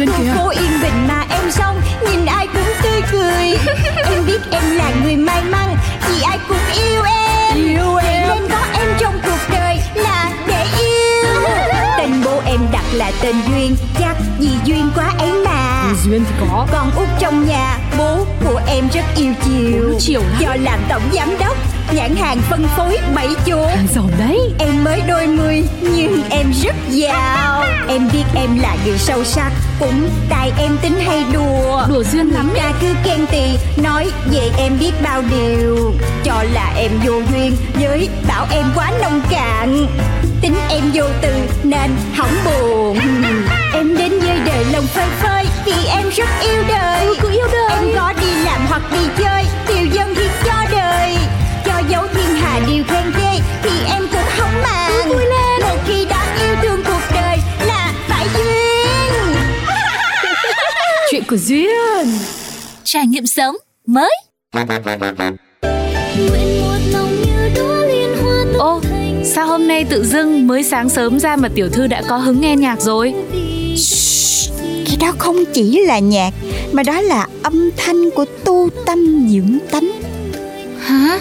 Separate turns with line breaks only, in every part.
Duyên kìa
phố yên bình mà em sống Nhìn ai cũng tươi cười. Em biết em là người may mắn Vì ai cũng yêu em.
Yêu em.
Nên có em trong cuộc đời là để yêu. Tên bố em đặt là tên Duyên Chắc vì duyên quá ấy mà.
Duyên thì có.
Con út trong nhà em rất yêu chiều.
Chiều lắm.
Do làm tổng giám đốc Nhãn hàng phân phối bảy chỗ.
Giàu đấy.
Em mới đôi mươi nhưng em rất giàu. Em biết em là người sâu sắc Cũng tại em tính hay đùa.
Đùa duyên lắm
ta cứ khen tì Nói về em biết bao điều. Cho là em vô duyên Với bảo em quá nông cạn. Tính em vô từ nên hỏng buồn. Em đến
của Duyên
Trải nghiệm sống mới Ô, sao hôm nay tự dưng mới sáng sớm ra mà tiểu thư đã có hứng nghe nhạc rồi?
Cái đó không chỉ là nhạc Mà đó là âm thanh của tu tâm dưỡng tánh
Hả?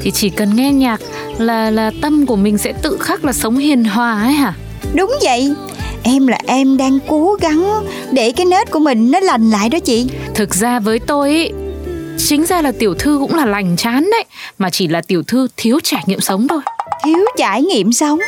Thì chỉ cần nghe nhạc là là tâm của mình sẽ tự khắc là sống hiền hòa ấy hả?
Đúng vậy Em là em đang cố gắng Để cái nết của mình nó lành lại đó chị
Thực ra với tôi ý, chính ra là tiểu thư cũng là lành chán đấy, mà chỉ là tiểu thư thiếu trải nghiệm sống thôi.
Thiếu trải nghiệm sống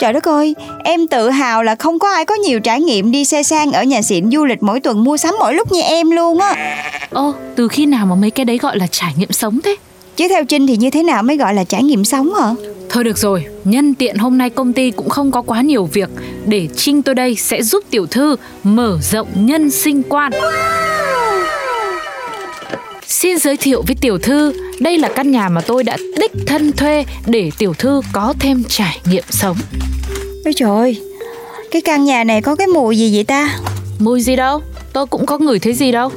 Trời đất ơi Em tự hào là không có ai có nhiều trải nghiệm Đi xe sang ở nhà xịn du lịch mỗi tuần mua sắm mỗi lúc như em luôn á
Ô, từ khi nào mà mấy cái đấy gọi là trải nghiệm sống thế?
Chứ theo Trinh thì như thế nào mới gọi là trải nghiệm sống hả?
Thôi được rồi, nhân tiện hôm nay công ty cũng không có quá nhiều việc. Để Trinh tôi đây sẽ giúp tiểu thư mở rộng nhân sinh quan. Xin giới thiệu với tiểu thư Đây là căn nhà mà tôi đã đích thân thuê Để tiểu thư có thêm trải nghiệm sống.
Ôi trời ơi, Cái căn nhà này có cái mùi gì vậy ta?
Mùi gì đâu, tôi cũng có ngửi thấy gì đâu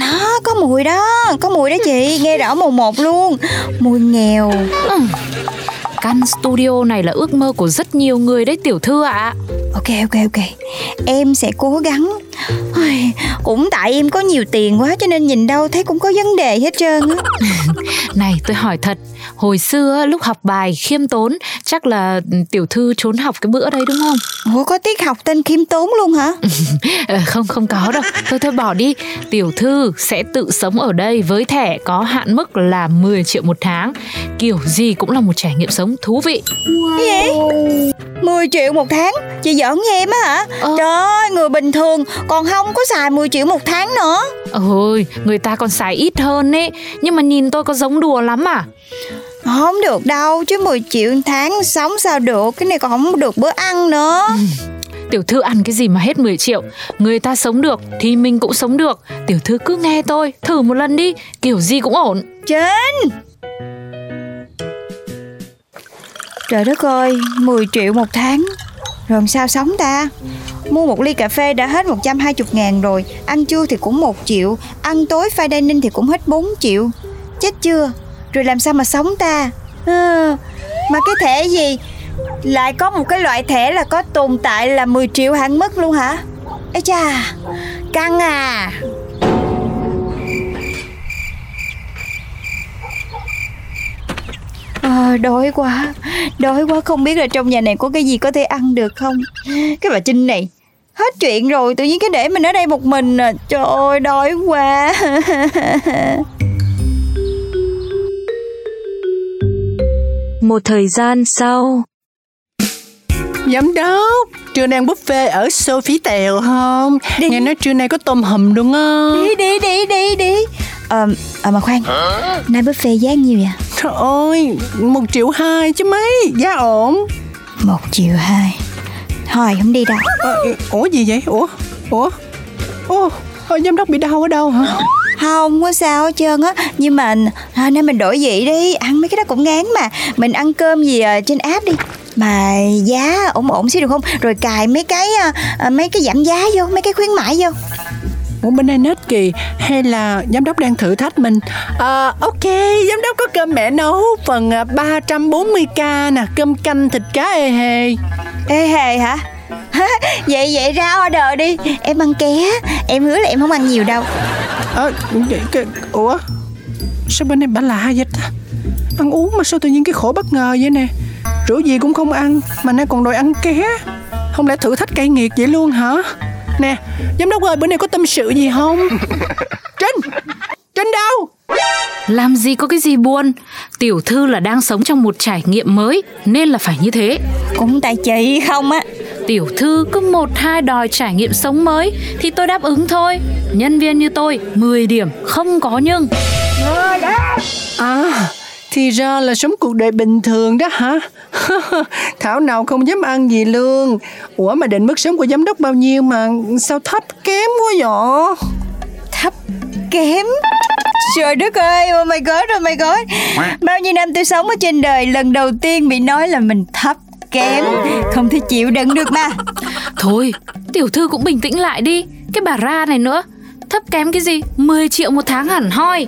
Nó có mùi đó Có mùi đó chị Nghe rõ mồm một luôn. Mùi nghèo.
Căn studio này là ước mơ của rất nhiều người đấy tiểu thư ạ.
Ok ok ok. Em sẽ cố gắng. Cũng tại em có nhiều tiền quá Cho nên nhìn đâu thấy cũng có vấn đề hết trơn á
Này tôi hỏi thật Hồi xưa lúc học bài khiêm tốn Chắc là ừ, tiểu thư trốn học cái bữa đấy đúng không?
Ủa có tiết học tên khiêm tốn luôn hả?
Ờ, Không không có đâu. Thôi thôi bỏ đi. Tiểu thư sẽ tự sống ở đây Với thẻ có hạn mức là 10 triệu một tháng. Kiểu gì cũng là một trải nghiệm sống thú vị.
Cái gì 10 triệu một tháng? Chị giỡn với em á hả?
Ờ.
Trời ơi người bình thường Còn không có xài 10 triệu một tháng nữa
Ôi người ta còn xài ít hơn ấy. Nhưng mà nhìn tôi có giống đùa lắm à?
Không được đâu Chứ 10 triệu tháng sống sao được? Cái này còn không được bữa ăn nữa.
Tiểu thư ăn cái gì mà hết 10 triệu? Người ta sống được thì mình cũng sống được. Tiểu thư cứ nghe tôi Thử một lần đi. Kiểu gì cũng ổn.
Trinh Trời đất ơi 10 triệu một tháng. Rồi sao sống ta Mua một ly cà phê đã hết 120 ngàn rồi. Ăn trưa thì cũng 1 triệu. Ăn tối fine dining thì cũng hết 4 triệu. Chết chưa? Rồi làm sao mà sống ta? À, Mà cái thẻ gì? Lại có một cái loại thẻ là có tồn tại là 10 triệu hạn mức luôn hả? Ê cha Căng à. À, đói quá. Đói quá không biết là trong nhà này có cái gì có thể ăn được không? Cái bà Trinh này. Hết chuyện rồi tự nhiên cái để mình ở đây một mình à. Trời ơi đói quá.
Một thời gian sau,
Giám đốc Trưa nay ăn buffet ở Sophie Tèo không?
Đi.
Nghe nói trưa nay có tôm hùm đúng không?
Đi đi đi đi đi. Ờ à, mà khoan. Nay buffet giá nhiêu vậy?
Trời ơi Một triệu hai chứ mấy Giá ổn.
Một triệu hai Thôi không đi đâu.
Ờ, Ủa gì vậy? Ủa Ủa Ủa ờ, Giám đốc bị đau ở đâu hả?
Không có sao hết trơn á. Nhưng mà à, nên mình đổi vị đi. Ăn mấy cái đó cũng ngán mà. Mình ăn cơm gì à, trên app đi. Mà giá ổn ổn xíu được không? Rồi cài mấy cái à, à, Mấy cái giảm giá vô Mấy cái khuyến mãi vô.
Ủa bên đây nết kỳ Hay là giám đốc đang thử thách mình? Ờ ok Giám đốc có cơm mẹ nấu Phần à, 340k nè Cơm canh thịt cá ê hề
Ê hề hả? Vậy vậy ra order đi. Em ăn ké Em hứa là em không ăn nhiều đâu.
Ờ, cái, cái, ủa? Sao bên này bà lạ vậy ta? Ăn uống mà sao tự nhiên cái khổ bất ngờ vậy nè? Rượu gì cũng không ăn Mà nay còn đòi ăn ké. Không lẽ thử thách cay nghiệt vậy luôn hả? Nè Giám đốc ơi bữa nay có tâm sự gì không
Làm gì có cái gì buồn? Tiểu thư là đang sống trong một trải nghiệm mới Nên là phải như thế.
Cũng tại chị không á.
Tiểu thư cứ một hai đòi trải nghiệm sống mới Thì tôi đáp ứng thôi. Nhân viên như tôi 10 điểm không có nhưng.
À thì ra là sống cuộc đời bình thường đó hả? Thảo nào không dám ăn gì luôn Ủa mà định mức sống của giám đốc bao nhiêu mà Sao thấp kém quá vậy?
Thấp kém. Trời đất ơi, oh my god, oh my god. Bao nhiêu năm tôi sống ở trên đời Lần đầu tiên bị nói là mình thấp kém. Không thể chịu đựng được mà.
Thôi tiểu thư cũng bình tĩnh lại đi. Cái bà ra này nữa Thấp kém cái gì? 10 triệu một tháng hẳn hoi.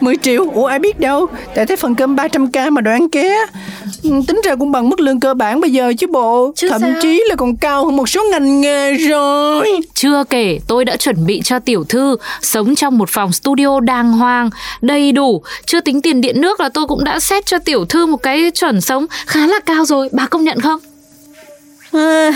10 triệu, ủa ai biết đâu. Tại thấy phần cơm 300k mà đòi ăn ké. Ừ, Tính ra cũng bằng mức lương cơ bản bây giờ chứ bộ.
Chứ
Thậm
sao?
chí là còn cao hơn một số ngành nghề rồi.
Chưa kể tôi đã chuẩn bị cho tiểu thư Sống trong một phòng studio đàng hoàng Đầy đủ. Chưa tính tiền điện nước là tôi cũng đã xét cho tiểu thư Một cái chuẩn sống khá là cao rồi. Bà công nhận không?
À,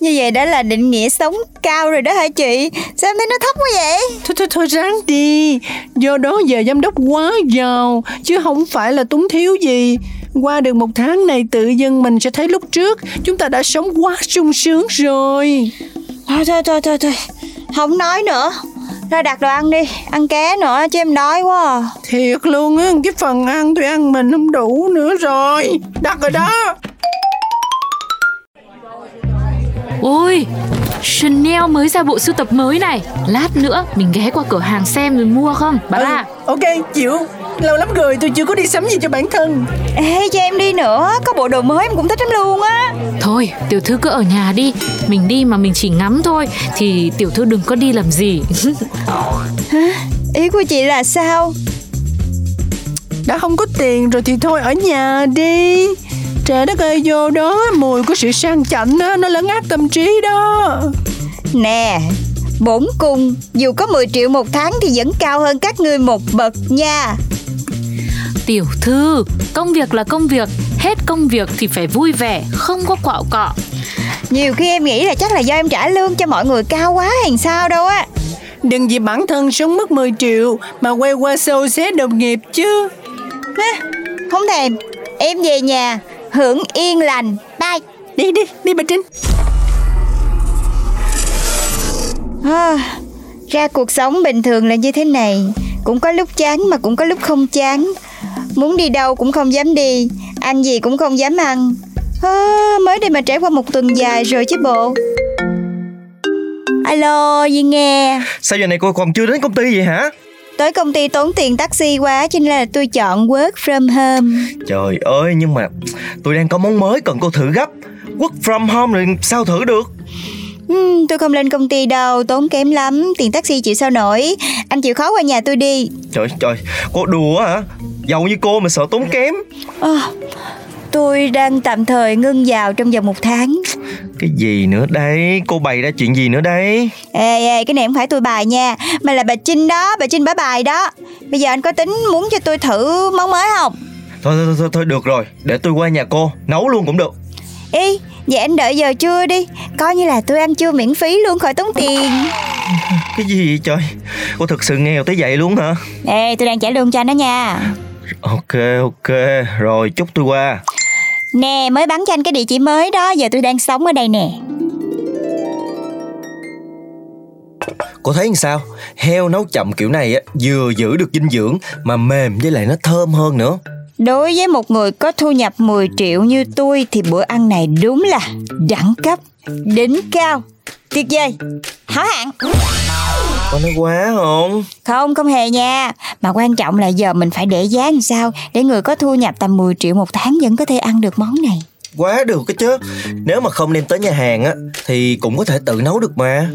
Như vậy đã là định nghĩa sống cao rồi đó hả chị? Sao em thấy nó thấp quá vậy?
Thôi thôi thôi ráng đi. Do đó giờ giám đốc quá giàu Chứ không phải là túng thiếu gì Qua được một tháng này tự dưng mình sẽ thấy lúc trước Chúng ta đã sống quá sung sướng rồi.
Thôi thôi thôi thôi thôi. Không nói nữa. Ra đặt đồ ăn đi Ăn ké nữa chứ em đói quá à.
Thiệt luôn á Cái phần ăn tôi ăn mình không đủ nữa rồi. Đặt rồi đó.
Ôi Chanel mới ra bộ sưu tập mới này. Lát nữa mình ghé qua cửa hàng xem rồi mua không Bà
Ừ,
la
Ok chịu Lâu lắm rồi tôi chưa có đi sắm gì cho bản thân.
Ê cho em đi nữa. Có bộ đồ mới em cũng thích lắm luôn á.
Thôi tiểu thư cứ ở nhà đi. Mình đi mà mình chỉ ngắm thôi. Thì tiểu thư đừng có đi làm gì.
Ý của chị là sao?
Đã không có tiền rồi thì thôi ở nhà đi. Trời đất ơi vô đó Mùi của sự sang chảnh á Nó lấn át tâm trí đó.
Nè Bổn cung Dù có 10 triệu một tháng Thì vẫn cao hơn các ngươi một bậc nha
Tiểu thư. Công việc là công việc Hết công việc thì phải vui vẻ Không có quạo cọ.
Nhiều khi em nghĩ là chắc là do em trả lương cho mọi người cao quá hay sao đâu á.
Đừng vì bản thân sống mất 10 triệu Mà quay qua sâu xé đồng nghiệp chứ.
Ha, Không thèm. Em về nhà Hưởng yên lành. Bye.
Đi đi đi bà Trinh.
À, Ra cuộc sống bình thường là như thế này. Cũng có lúc chán mà cũng có lúc không chán Muốn đi đâu cũng không dám đi. Ăn gì cũng không dám ăn. À, Mới đây mà trải qua một tuần dài rồi chứ bộ. Alo Duy nghe
Sao giờ này cô còn chưa đến công ty vậy hả?
Tới công ty tốn tiền taxi quá Cho nên là tôi chọn work from home.
Trời ơi nhưng mà tôi đang có món mới cần cô thử gấp. Work from home rồi sao thử được?
Ừm, Tôi không lên công ty đâu Tốn kém lắm Tiền taxi chịu sao nổi. Anh chịu khó qua nhà tôi đi.
Trời trời cô đùa hả Giàu như cô mà sợ tốn kém.
Ờ, Tôi đang tạm thời ngưng vào trong vòng một tháng.
Cái gì nữa đây? Cô bày ra chuyện gì nữa đây?
Ê, ê, cái này không phải tôi bài nha Mà là bà Trinh đó, bà Trinh bả bài đó. Bây giờ anh có tính muốn cho tôi thử món mới không?
Thôi thôi thôi, thôi được rồi Để tôi qua nhà cô Nấu luôn cũng được.
Ý, vậy anh đợi giờ trưa đi Coi như là tôi ăn trưa miễn phí luôn khỏi tốn tiền.
Cái gì vậy trời? Cô thực sự nghèo tới vậy luôn hả?
Ê, tôi đang trả lương cho anh đó nha
Ok ok. Rồi chúc tôi qua.
Nè, mới bắn cho anh cái địa chỉ mới đó. Giờ tôi đang sống ở đây nè.
Cô thấy làm sao? Heo nấu chậm kiểu này á Vừa giữ được dinh dưỡng Mà mềm với lại nó thơm hơn nữa.
Đối với một người có thu nhập 10 triệu như tôi Thì bữa ăn này đúng là đẳng cấp Đỉnh cao. Tuyệt vời. Hảo hạn
Có nói quá không?
Không, không hề nha. Mà quan trọng là giờ mình phải để giá làm sao Để người có thu nhập tầm 10 triệu một tháng Vẫn có thể ăn được món này.
Quá được cái chứ. Nếu mà không đem tới nhà hàng á Thì cũng có thể tự nấu được mà.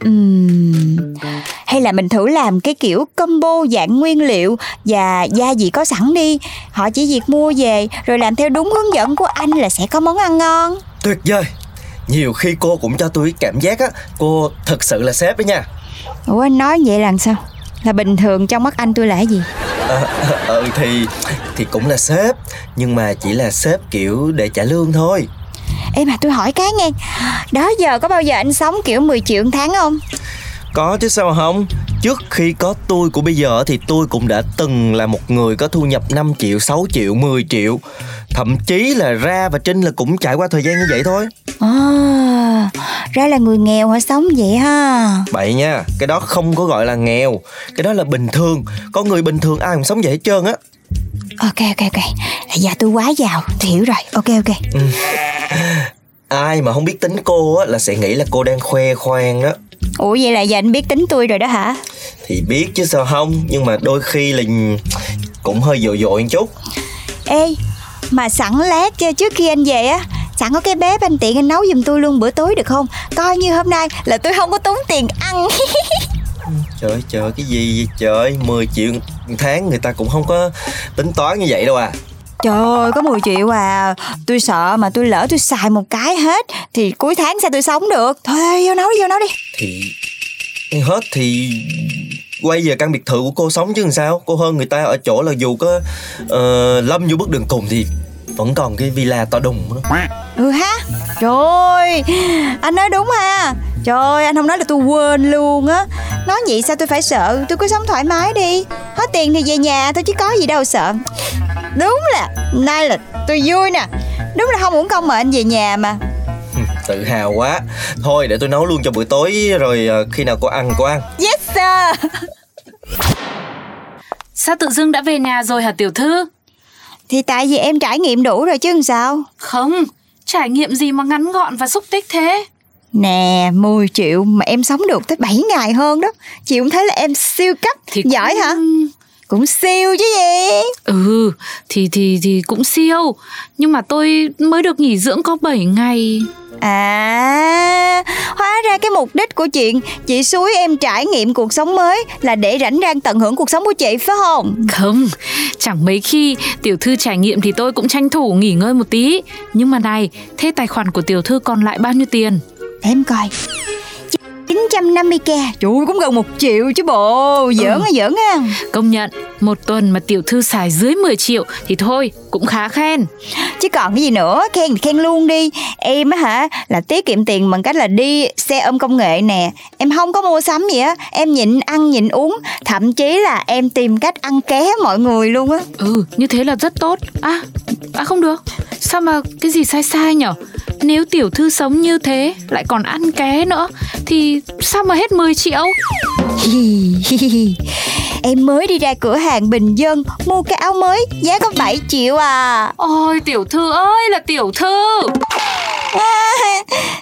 Ừm, Hay là mình thử làm cái kiểu combo dạng nguyên liệu Và gia vị có sẵn đi. Họ chỉ việc mua về Rồi làm theo đúng hướng dẫn của anh là sẽ có món ăn ngon.
Tuyệt vời Nhiều khi cô cũng cho tôi cảm giác á Cô thật sự là sếp đó nha.
Ủa anh nói vậy là sao? Là bình thường trong mắt anh tôi là cái gì?
Ờ ừ, thì thì cũng là sếp Nhưng mà chỉ là sếp kiểu để trả lương thôi.
Ê mà tôi hỏi cái nghe Đó giờ có bao giờ anh sống kiểu 10 triệu một tháng không?
Có chứ sao không? Trước khi có tôi của bây giờ thì tôi cũng đã từng là một người có thu nhập 5 triệu, 6 triệu, 10 triệu. Thậm chí là Ra và Trinh là cũng trải qua thời gian như vậy thôi
À, ra là người nghèo hả? Sống vậy ha?
Bậy nha, cái đó không có gọi là nghèo. Cái đó là bình thường. Con người bình thường ai cũng sống vậy hết trơn á.
Ok ok ok. Là dạ tôi quá giàu. Tôi hiểu rồi. Ok ok.
Ai mà không biết tính cô á là sẽ nghĩ là cô đang khoe khoang đó.
Ủa vậy là giờ anh biết tính tôi rồi đó hả?
Thì biết chứ sao không? Nhưng mà đôi khi là cũng hơi dội dội một chút.
Ê Mà sẵn lát cho trước khi anh về á Sẵn có cái bếp anh tiện anh nấu giùm tôi luôn bữa tối được không? Coi như hôm nay là tôi không có tốn tiền ăn.
Trời trời cái gì vậy? Trời 10 triệu tháng người ta cũng không có tính toán như vậy đâu à.
Trời ơi có 10 triệu à. Tôi sợ mà tôi lỡ tôi xài một cái hết Thì cuối tháng sao tôi sống được? Thôi vô nấu đi vô nấu đi.
Thì hết thì quay về căn biệt thự của cô sống chứ làm sao? Cô hơn người ta ở chỗ là dù có uh, lâm vô bước đường cùng thì vẫn còn cái villa to đùng đó.
Ừ ha? Trời ơi Anh nói đúng ha. Trời anh không nói là tôi quên luôn á. Nói vậy sao tôi phải sợ? Tôi cứ sống thoải mái đi. Hết tiền thì về nhà thôi chứ có gì đâu sợ. Đúng là Nay là tôi vui nè. Đúng là không uổng công mà anh về nhà mà.
Tự hào quá. Thôi để tôi nấu luôn cho buổi tối Rồi ờ, khi nào cô ăn cô ăn.
Yes sir.
Sao tự dưng đã về nhà rồi hả tiểu thư?
Thì tại vì em trải nghiệm đủ rồi chứ làm sao?
Không, trải nghiệm gì mà ngắn gọn và xúc tích thế?
Nè 10 triệu mà em sống được tới 7 ngày hơn đó. Chị cũng thấy là em siêu cấp
Thì
Giỏi
cũng-
hả Cũng siêu chứ gì
Ừ, thì thì thì cũng siêu, nhưng mà tôi mới được nghỉ dưỡng có 7 ngày.
À, hóa ra cái mục đích của chuyện chị suối em trải nghiệm cuộc sống mới là để rảnh rang tận hưởng cuộc sống của chị phải không?
Không, chẳng mấy khi tiểu thư trải nghiệm thì tôi cũng tranh thủ nghỉ ngơi một tí. Nhưng mà này, thế tài khoản của tiểu thư còn lại bao nhiêu tiền?
Em coi 950k Trời ơi, cũng gần một triệu chứ bộ. Giỡn á giỡn á.
Công nhận, một tuần mà tiểu thư xài dưới 10 triệu thì thôi, cũng khá khen.
Chứ còn cái gì nữa Khen thì khen luôn đi. Em á hả là tiết kiệm tiền bằng cách là đi xe ôm công nghệ nè. Em không có mua sắm gì á. Em nhịn ăn nhịn uống. Thậm chí là em tìm cách ăn ké mọi người luôn á.
Ừ, như thế là rất tốt. À, à không được. Sao mà cái gì sai sai nhở? Nếu tiểu thư sống như thế lại còn ăn ké nữa thì sao mà hết 10 triệu?
Hi, hi, hi. Em mới đi ra cửa hàng bình dân mua cái áo mới giá có 7 triệu à.
Ôi tiểu thư ơi là tiểu thư.
à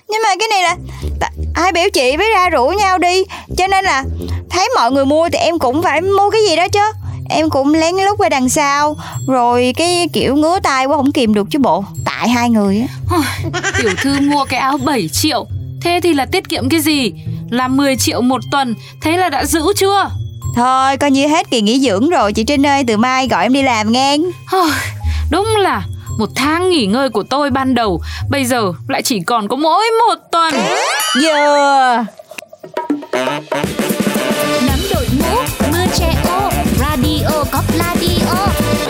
nhưng mà cái này là ai biểu chị với ra rủ nhau đi cho nên là thấy mọi người mua thì em cũng phải mua cái gì đó chứ em cũng lén lút qua đằng sau. Rồi cái kiểu ngứa tay quá không kìm được chứ bộ. Tại hai người á.
Tiểu thư mua cái áo 7 triệu. Thế thì là tiết kiệm cái gì? Là 10 triệu một tuần. Thế là đã giữ chưa?
Thôi coi như hết kỳ nghỉ dưỡng rồi. Chị Trinh ơi từ mai gọi em đi làm
Ôi, Đúng là một tháng nghỉ ngơi của tôi ban đầu Bây giờ lại chỉ còn có mỗi một tuần.
Giờ
nắm đội mũ mưa che ô radio có radio